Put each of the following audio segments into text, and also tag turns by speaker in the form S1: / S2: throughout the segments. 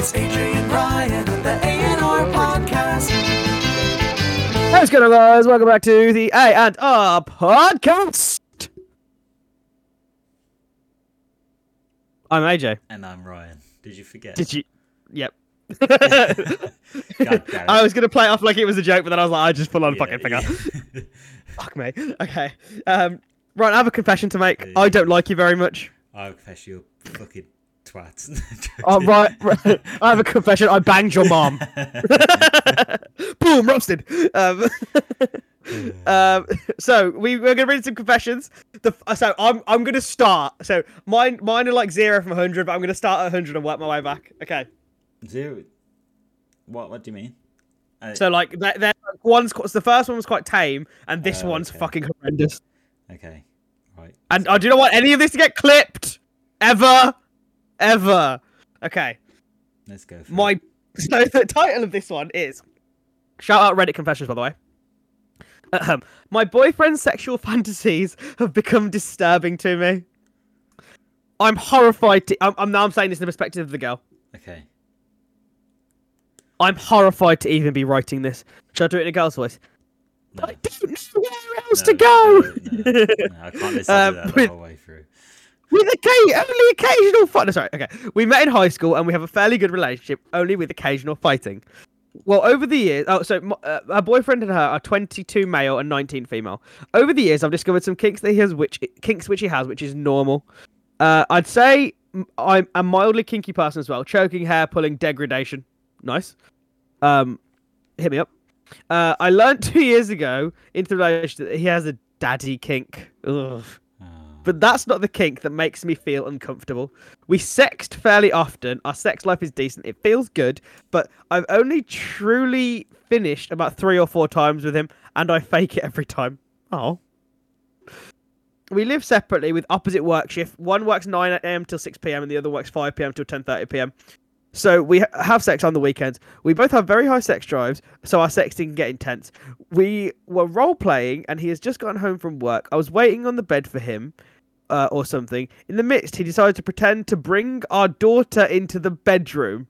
S1: It's AJ and Ryan on the A&R podcast.
S2: What's going on, guys? Welcome back to the A and R podcast. I'm AJ.
S3: And I'm Ryan. Did you forget?
S2: Did you? Yep.
S3: God damn it.
S2: I was gonna play it off like it was a joke, but then I was like, I just full on
S3: Yeah,
S2: fucking forgot.
S3: yeah.
S2: Fuck me. Okay. Um, right, I have a confession to make. I don't like you very much.
S3: I'll confess you're fucking twat.
S2: Oh, right, right. I have a confession. I banged your mom. Boom, roasted. Um, um, so we, we're gonna read some confessions. The so I'm I'm gonna start. So mine mine are like zero from hundred, but I'm gonna start at hundred and work my way back. Okay.
S3: Zero. What? What do you mean? Uh,
S2: So like they're, they're one's the first one was quite tame, and this
S3: Oh,
S2: one's
S3: okay.
S2: fucking horrendous.
S3: okay. Right.
S2: And I do not want any of this to get clipped ever, ever. Okay.
S3: Let's go. For
S2: My
S3: it.
S2: so the title of this one is shout out Reddit confessions by the way. My boyfriend's sexual fantasies have become disturbing to me. I'm horrified. To, I'm, I'm now I'm saying this in the perspective of the girl.
S3: Okay.
S2: I'm horrified to even be writing this. Should I do it in a girl's voice?
S3: No.
S2: I don't know where else
S3: No,
S2: to go.
S3: No, no, I can't listen
S2: Um,
S3: to that
S2: with-
S3: the whole way through.
S2: With occasional, only occasional no, Sorry, okay. We met in high school and we have a fairly good relationship, only with occasional fighting. Well, over the years, oh, so uh, boyfriend and her are 22 male and 19 female. Over the years, I've discovered some kinks that he has, which kinks which he has, which is normal. Uh, I'd say I'm a mildly kinky person as well. Choking, hair pulling, degradation. Nice. Um, hit me up. Uh, I learned two years ago into the relationship that he has a daddy kink. Ugh. But that's not the kink that makes me feel uncomfortable. We sexed fairly often. Our sex life is decent. It feels good, but I've only truly finished about three or four times with him, and I fake it every time. Oh. We live separately with opposite work shift. One works 9 a.m. till 6 p.m. and the other works 5 p.m. till 10:30 p.m. So we have sex on the weekends. We both have very high sex drives, so our sexting can get intense. We were role playing, and he has just gotten home from work. I was waiting on the bed for him, uh, or something. In the midst, he decided to pretend to bring our daughter into the bedroom.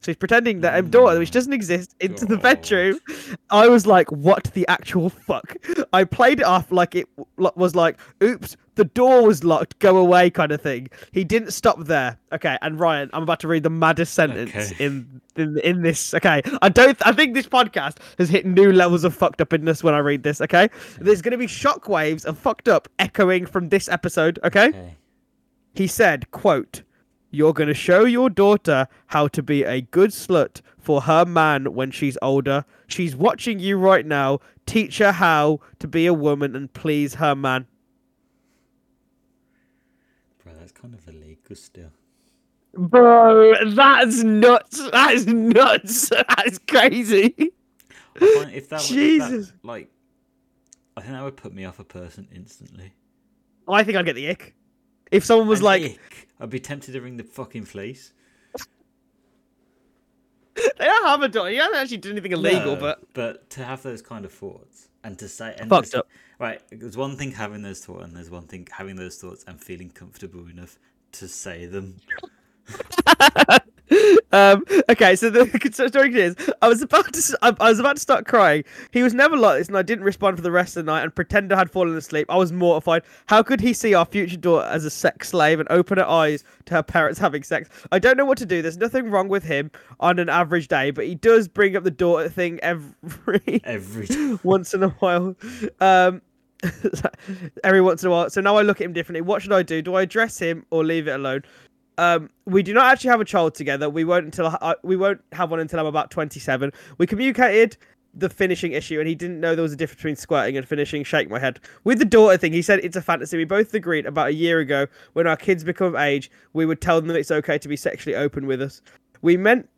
S2: So he's pretending that a door which doesn't exist, into the
S3: oh.
S2: bedroom. I was like, "What the actual fuck?" I played it off like it was like, "Oops, the door was locked. Go away," kind of thing. He didn't stop there. Okay, and Ryan, I'm about to read the maddest sentence
S3: Okay.
S2: in, in in this. Okay, I don't. I think this podcast has hit new levels of fucked upness when I read this. Okay, there's gonna be shockwaves of fucked up echoing from this episode. Okay.
S3: okay.
S2: He said, quote, You're gonna show your daughter how to be a good slut for her man when she's older. She's watching you right now. Teach her how to be a woman and please her man.
S3: Bro, that's kind of illegal still.
S2: Bro, that's nuts. That is nuts. That is crazy.
S3: I find if that, was- if that-
S2: Jesus.
S3: like, I think that would put me off a person instantly.
S2: I think I'd get the ick. If someone was
S3: An
S2: like,
S3: ick. I'd be tempted to ring the fucking police.
S2: they don't have a daughter. You haven't actually done anything illegal,
S3: No,
S2: but
S3: but to have those kind of thoughts and to say and
S2: Fucked up.
S3: Right, there's one thing having those thoughts, and there's one thing having those thoughts and feeling comfortable enough to say them.
S2: um, okay, so the story is, I was about to, I, I was about to start crying. He was never like this, and I didn't respond for the rest of the night and pretend I had fallen asleep. I was mortified. How could he see our future daughter as a sex slave and open her eyes to her parents having sex? I don't know what to do. There's nothing wrong with him on an average day, but he does bring up the daughter thing every
S3: Every
S2: once in a while. Um, every once in a while. So now I look at him differently. What should I do? Do I address him or leave it alone? Um, we do not actually have a child together. We won't until uh, we won't have one until I'm about 27. We communicated the finishing issue, and he didn't know there was a difference between squirting and finishing. Shake my head. With the daughter thing, he said it's a fantasy. We both agreed about a year ago when our kids become of age, we would tell them it's okay to be sexually open with us. We meant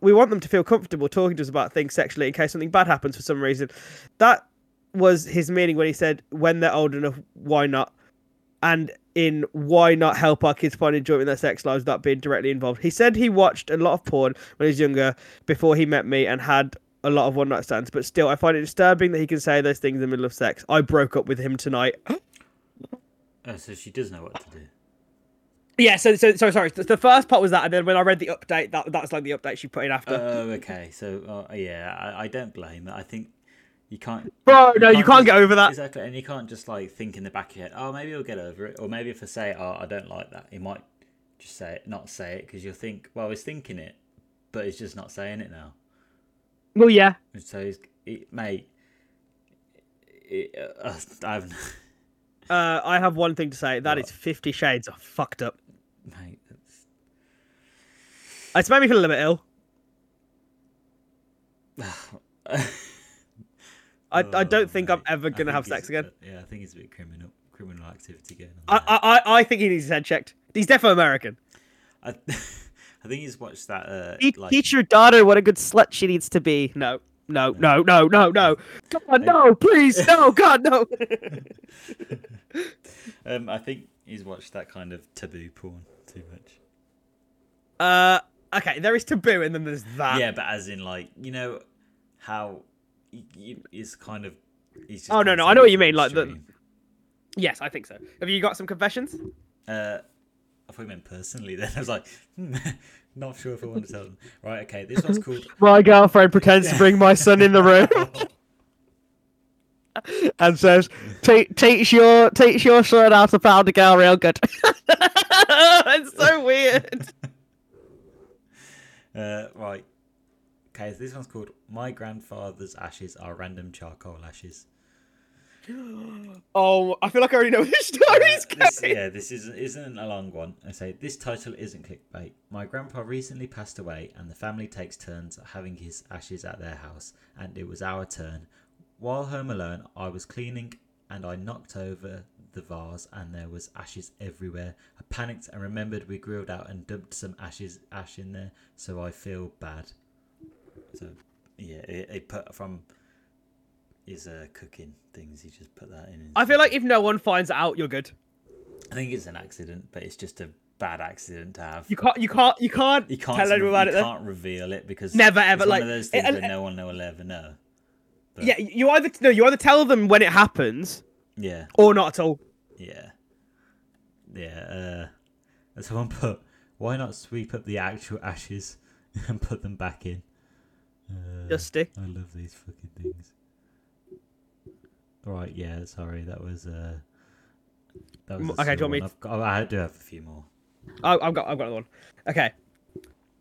S2: we want them to feel comfortable talking to us about things sexually in case something bad happens for some reason. That was his meaning when he said, "When they're old enough, why not?" And in why not help our kids find enjoyment in their sex lives without being directly involved. He said he watched a lot of porn when he was younger before he met me and had a lot of one night stands, but still, I find it disturbing that he can say those things in the middle of sex. I broke up with him tonight.
S3: Oh, so she does know what to do.
S2: Yeah, so so so sorry. The first part was that, and then when I read the update, that that's like the update she put in after.
S3: Oh, okay. So, uh, yeah, I, I don't blame it. I think you can't.
S2: Bro, no, you can't
S3: just-
S2: get over that.
S3: Exactly, and you can't just like think in the back of your head, oh, maybe he'll get over it, or maybe if I say, oh, I don't like that, he might just say it, not say it, because you'll think, well, he's thinking it, but he's just not saying it now.
S2: well, yeah.
S3: And so, he's, he, mate, it, uh, I haven't,
S2: Uh, I have one thing to say. That
S3: What?
S2: is Fifty Shades of fucked up.
S3: mate, that's,
S2: It's made me feel a little bit ill. I, I don't think I'm ever gonna have sex again.
S3: Yeah, I think he's a bit criminal, criminal activity going on.
S2: I,
S3: there.
S2: I I- I think he needs his head checked. He's definitely American.
S3: I, I think he's watched that. Uh,
S2: Teach,
S3: like,
S2: teach your daughter what a good slut she needs to be. No, no, no, no, no, no. God, no, please, no, God, no.
S3: um, I think he's watched that kind of taboo porn too much.
S2: uh, okay, there is taboo, and then there's that.
S3: yeah, but as in like you know how y- y- it's kind of. He's just
S2: Oh, no, no, I know what you mean, like the- Yes, I think so. Have you got some confessions?
S3: Uh, I thought you meant personally. Then I was like, hmm, not sure if I want to tell them. Right, okay. This one's called.
S2: My girlfriend pretends to bring my son in the room and says, "Te- "Teach your teach your son how to pound a girl real good." it's so weird.
S3: uh, right. Okay, so this one's called "My Grandfather's Ashes Are Random Charcoal Ashes."
S2: Oh, I feel like I already know this story's
S3: Uh, this, yeah, this isn't isn't a long one. I say this title isn't clickbait. My grandpa recently passed away, and the family takes turns having his ashes at their house, and it was our turn. While home alone, I was cleaning, and I knocked over the vase, and there was ashes everywhere. I panicked and remembered we grilled out and dumped some ashes ash in there, so I feel bad. So, yeah, it, it put from his uh, cooking things. He just put that in.
S2: I feel like if no one finds out, you're good.
S3: I think it's an accident, but it's just a bad accident to have.
S2: You can't, you can't, you can't,
S3: You can't,
S2: tell anyone about
S3: you
S2: it. Then.
S3: can't reveal it because
S2: Never, ever,
S3: it's
S2: like-
S3: one of those things
S2: and-
S3: that no one will ever know. But,
S2: Yeah, you either no, you either tell them when it happens
S3: yeah,
S2: or not at all.
S3: yeah, yeah. Uh, someone put, why not sweep up the actual ashes and put them back in? Uh,
S2: Dusty.
S3: I love these fucking things. Right, yeah, sorry, that was uh, that was.
S2: Okay, do you want me
S3: one. I've got, oh, I do have a few more.
S2: I, I've got, I've got another one. Okay,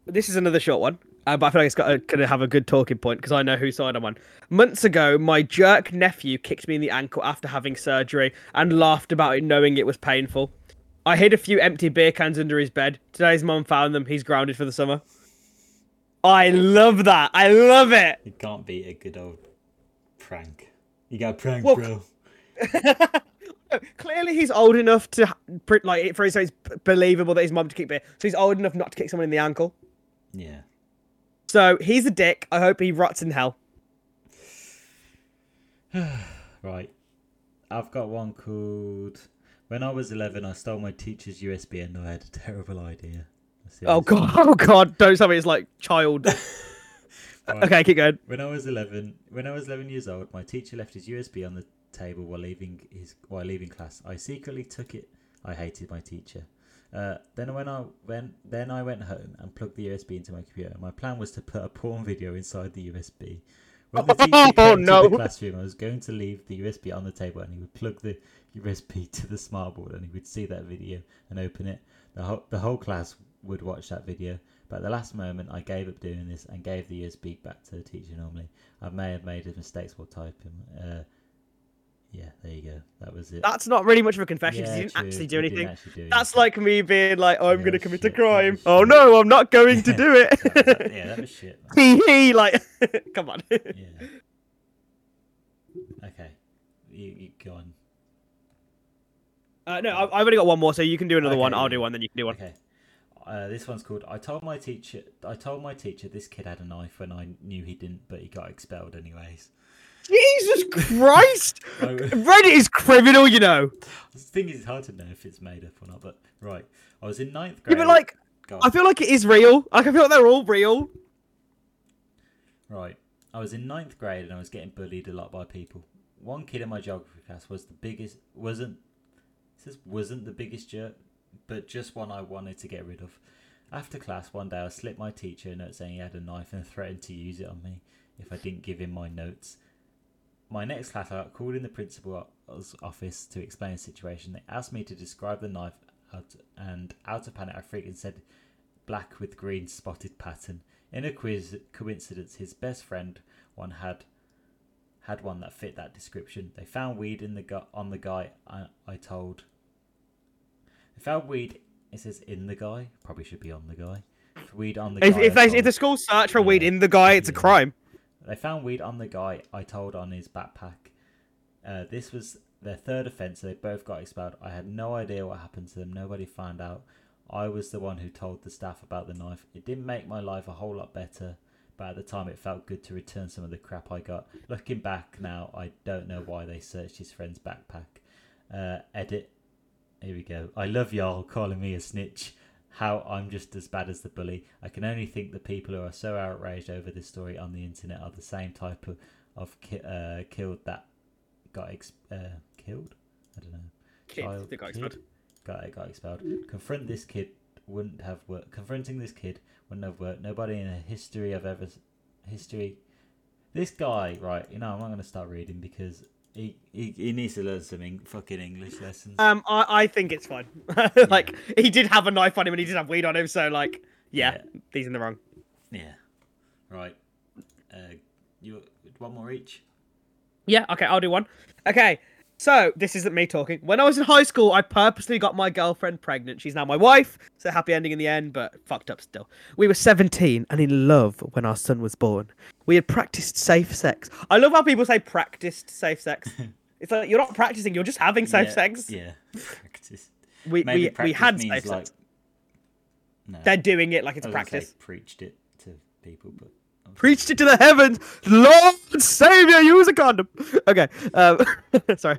S2: this is another short one, uh, but I feel like it's got gonna have a good talking point because I know whose side I'm on. Months ago, my jerk nephew kicked me in the ankle after having surgery and laughed about it, knowing it was painful. I hid a few empty beer cans under his bed. Today's mum found them. He's grounded for the summer. I love that. I love it.
S3: It can't be a good old prank. You got a prank,
S2: Well,
S3: bro.
S2: Clearly, he's old enough to like for his it's believable that his mum to kick beer. So he's old enough not to kick someone in the ankle.
S3: Yeah.
S2: So he's a dick. I hope he rots in hell.
S3: Right. I've got one called. When I was 11, I stole my teacher's USB and I had a terrible idea. That's
S2: Oh god, oh god! Don't tell me it's like child.
S3: Right.
S2: okay, keep going.
S3: When I was 11, when I was 11 years old, my teacher left his USB on the table while leaving his while leaving class. I secretly took it. I hated my teacher. Uh, then when I went, then I went home and plugged the USB into my computer. My plan was to put a porn video inside the USB. When the teacher
S2: Oh,
S3: came
S2: no.
S3: to the classroom, I was going to leave the USB on the table, and he would plug the USB to the smartboard, and he would see that video and open it. The whole the whole class would watch that video. But at the last moment, I gave up doing this and gave the USB back to the teacher normally. I may have made a mistake while typing. Uh, yeah, there you go. That was it.
S2: That's not really much of a confession because
S3: Yeah,
S2: he didn't
S3: true,
S2: actually do anything.
S3: actually do
S2: That's like me being like, oh, I'm
S3: Yeah,
S2: gonna commit
S3: shit,
S2: a crime. Oh no, I'm not going to do
S3: That that-
S2: it.
S3: yeah, that was shit.
S2: Hee hee, like, come on.
S3: Yeah. Okay, you, you go on.
S2: Uh, no, I- I've only got one more, so you can do another one.
S3: Okay,
S2: I'll do one, then you can do one.
S3: Okay. Uh, this one's called. I told my teacher. I told my teacher this kid had a knife when I knew he didn't, but he got expelled anyways.
S2: Jesus Christ!
S3: I,
S2: Reddit is criminal, you know.
S3: the thing is, it's hard to know if it's made up or not. But right, I was in ninth
S2: Yeah,
S3: grade.
S2: but like. I feel like it is real. Like, I feel like they're all real.
S3: Right. I was in ninth grade and I was getting bullied a lot by people. One kid in my geography class was the biggest wasn't it says wasn't the biggest jerk but just one I wanted to get rid of. After class one day, I slipped my teacher a note saying he had a knife and threatened to use it on me if I didn't give him my notes. My next class, I called in the principal's office to explain the situation. They asked me to describe the knife, and out of panic, I freaked said black with green spotted pattern. In a quiz coincidence, his best friend one had had one that fit that description. They found weed in the gu- on the guy. I, I told. They found weed. It says in the guy. Probably should be on the guy. If Weed on the
S2: If,
S3: guy.
S2: if, they,
S3: told.
S2: if the school search for weed in the guy, it's a crime.
S3: They found weed on the guy I told on his backpack. Uh, this was their third offence. so They both got expelled. I had no idea what happened to them. Nobody found out. I was the one who told the staff about the knife. It didn't make my life a whole lot better, but at the time it felt good to return some of the crap I got. Looking back now, I don't know why they searched his friend's backpack. Uh, edit. Here we go. I love y'all calling me a snitch. How I'm just as bad as the bully. I can only think the people who are so outraged over this story on the internet are the same type of, of ki- uh, killed that got ex- uh, killed. I don't know.
S2: Kid
S3: Child-
S2: that got expelled.
S3: got got expelled. Confront this kid wouldn't have worked. Confronting this kid wouldn't have worked. Nobody in a history of ever history. This guy, right? You know, I'm not going to start reading because he, he he needs to learn some fucking English lessons.
S2: Um, I, I think it's fine. like he did have a knife on him and he did have weed on him, so like, yeah, he's in the wrong.
S3: yeah, right. Uh, you one more each.
S2: Yeah, okay, I'll do one. Okay, so this isn't me talking. When I was in high school, I purposely got my girlfriend pregnant. She's now my wife, so happy ending in the end, but fucked up still. We were 17 and in love when our son was born. We had practiced safe sex. I love how people say practiced safe sex. it's like you're not practicing, you're just having safe
S3: yeah,
S2: sex.
S3: Yeah, practice.
S2: We,
S3: Maybe
S2: we, we had safe
S3: like.
S2: sex.
S3: No,
S2: They're doing it like it's
S3: I
S2: a
S3: was gonna say
S2: practice.
S3: preached it to people, but
S2: preached it to the heavens. Lord Savior, use a condom. Okay, um, sorry.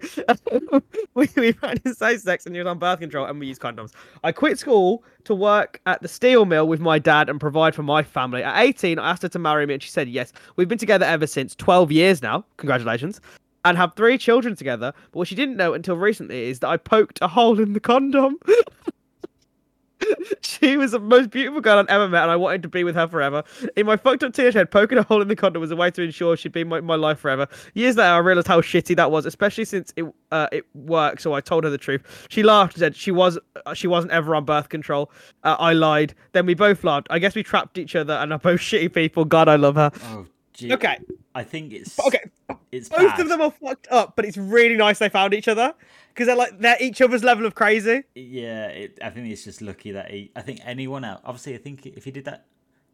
S2: we we practiced safe sex and he was on birth control and we used condoms. I quit school to work at the steel mill with my dad and provide for my family. At 18, I asked her to marry me and she said yes. We've been together ever since, 12 years now. Congratulations. And have three children together. But what she didn't know until recently is that I poked a hole in the condom. she was the most beautiful girl I'd ever met, and I wanted to be with her forever. In my fucked up teenage head, poking a hole in the condom was a way to ensure she'd be my, my life forever. Years later, I realized how shitty that was, especially since it uh, it worked. So I told her the truth. She laughed and said she was uh, she wasn't ever on birth control. Uh, I lied. Then we both laughed. I guess we trapped each other, and are both shitty people. God, I love her.
S3: oh, gee,
S2: Okay,
S3: I think it's
S2: okay.
S3: It's
S2: Both
S3: bad.
S2: of them are fucked up, but it's really nice they found each other because they're like they're each other's level of crazy.
S3: Yeah, it, I think it's just lucky that he. I think anyone else. Obviously, I think if he did that,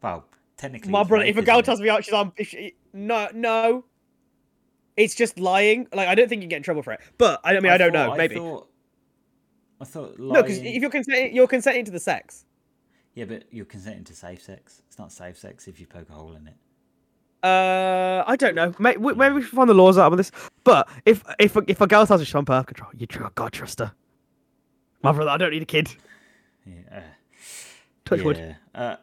S3: well, technically,
S2: My brother,
S3: rape,
S2: if a girl tells me out, she's on. She, no, no. It's just lying. Like I don't think you get in trouble for it. But I, I mean, I, don't know. Maybe
S3: I thought, I thought
S2: no, because if you're consenting, you're consenting to the sex.
S3: yeah, but you're consenting to safe sex. It's not safe sex if you poke a hole in it.
S2: Uh, I don't know. Maybe, maybe we should find the laws out of this. But if if if a girl tells me she's on birth control, you God trust her. My brother, I don't need a kid.
S3: Yeah. uh,
S2: Touch wood.
S3: Uh,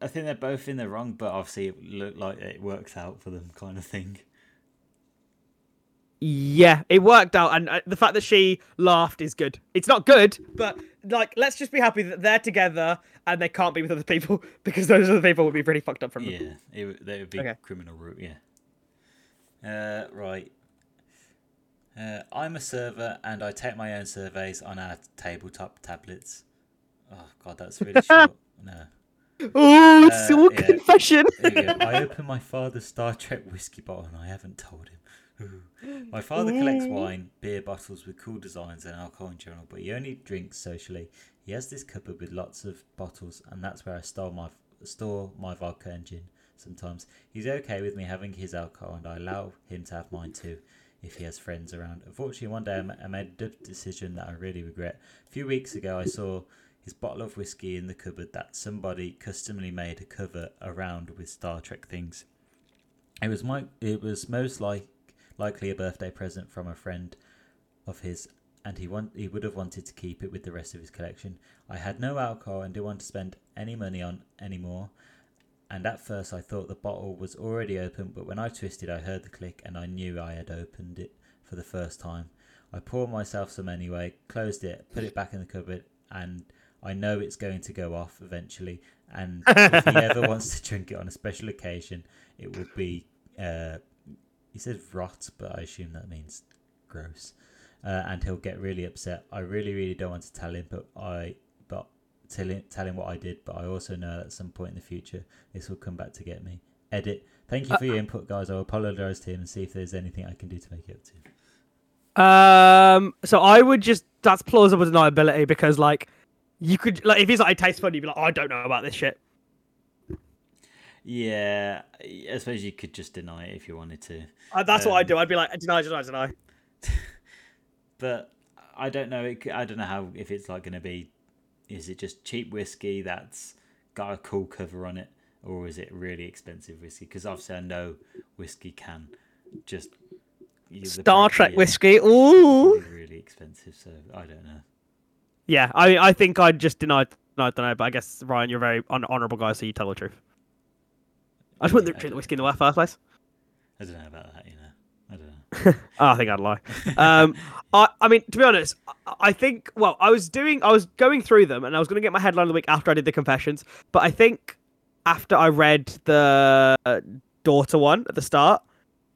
S3: I think they're both in the wrong, but obviously it looked like it works out for them, kind of thing.
S2: Yeah, it worked out, and uh, the fact that she laughed is good. It's not good, but like, let's just be happy that they're together and they can't be with other people because those other people would be pretty fucked up from them.
S3: Yeah, it, would- that would be
S2: Okay.
S3: criminal route. Yeah. Uh, right. Uh, I'm a server and I take my own surveys on our tabletop tablets. Oh god, that's really short. No.
S2: Oh, it's
S3: Uh,
S2: all
S3: yeah.
S2: confession.
S3: There you go. I open my father's Star Trek whiskey bottle and I haven't told him. My father collects wine, beer bottles with cool designs and alcohol in general, but he only drinks socially. He has this cupboard with lots of bottles, and that's where I store my store my vodka and gin. Sometimes he's okay with me having his alcohol, and I allow him to have mine too, if he has friends around. Unfortunately, one day I made a decision that I really regret. A few weeks ago, I saw his bottle of whiskey in the cupboard that somebody customly made a cover around with Star Trek things. It was my it was most like likely a birthday present from a friend of his and he want he would have wanted to keep it with the rest of his collection. I had no alcohol and didn't want to spend any money on anymore. And at first I thought the bottle was already open, but when I twisted I heard the click and I knew I had opened it for the first time. I poured myself some anyway, closed it, put it back in the cupboard, and I know it's going to go off eventually. And if he ever wants to drink it on a special occasion, it will be. Uh, he said rot, but I assume that means gross. Uh, and he'll get really upset. I really, really don't want to tell him, but I, but tell him, tell him what I did. But I also know at some point in the future this will come back to get me. Edit. Thank you for your input, guys. I'll apologise to him and see if there's anything I can do to make it up to him.
S2: Um, so I would just that's plausible deniability because like you could like if he's like it tastes funny, you'd be like, oh, I don't know about this shit.
S3: Yeah, I suppose you could just deny it if you wanted to.
S2: Uh, that's what I
S3: Um,
S2: do. I'd be like, deny, deny, deny.
S3: but I don't know. It, I don't know how if it's like going to be. Is it just cheap whiskey that's got a cool cover on it, or is it really expensive whiskey? Because obviously I know whiskey can just
S2: Star Trek whiskey. Ooh.
S3: really expensive. So I don't know.
S2: Yeah, I I think I'd just deny. I don't know, But I guess Ryan, you're a very hon- honourable guy, so you tell the truth. I just wouldn't
S3: Yeah, I
S2: drink the whiskey in the first place.
S3: I don't know about that. You know, I don't know.
S2: Oh, I think I'd lie. Um, I, I mean, to be honest, I, I think. Well, I was doing, I was going through them, and I was going to get my headline of the week after I did the confessions. But I think after I read the uh, daughter one at the start,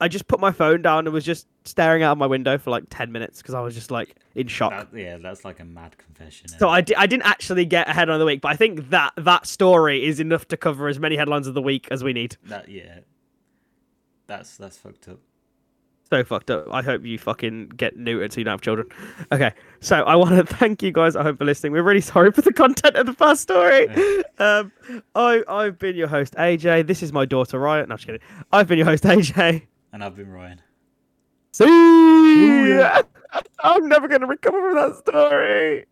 S2: I just put my phone down and was just staring out of my window for like ten minutes because I was just like in shock.
S3: That, yeah, that's like a mad confession.
S2: So I, di- I didn't actually get a headline of the week, but I think that that story is enough to cover as many headlines of the week as we need.
S3: that yeah, that's that's fucked up.
S2: So fucked up. I hope you fucking get neutered so you don't have children. Okay, so I want to thank you guys. I hope for listening. We're really sorry for the content of the first story. Um, I I've been your host AJ. This is my daughter Riot. No, just kidding. I've been your host AJ.
S3: And I've been Ryan.
S2: See, I'm never gonna recover from that story.